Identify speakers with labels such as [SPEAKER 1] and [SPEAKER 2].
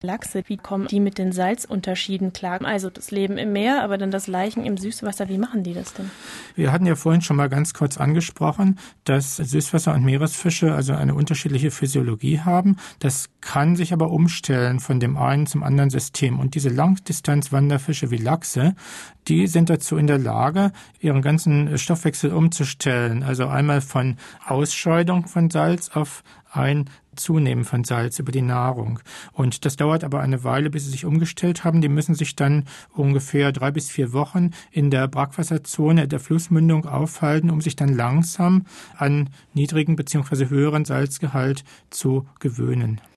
[SPEAKER 1] Lachse, wie kommen die mit den Salzunterschieden klar? Also das Leben im Meer, aber dann das Leichen im Süßwasser, wie machen die das denn?
[SPEAKER 2] Wir hatten ja vorhin schon mal ganz kurz angesprochen, dass Süßwasser- und Meeresfische also eine unterschiedliche Physiologie haben. Das kann sich aber umstellen von dem einen zum anderen System. Und diese Langdistanzwanderfische wie Lachse, die sind dazu in der Lage, ihren ganzen Stoffwechsel umzustellen. Also einmal von Ausscheidung von Salz auf ein Zunehmen von Salz über die Nahrung. Und das dauert aber eine Weile, bis sie sich umgestellt haben. Die müssen sich dann ungefähr drei bis vier Wochen in der Brackwasserzone der Flussmündung aufhalten, um sich dann langsam an niedrigen bzw. höheren Salzgehalt zu gewöhnen.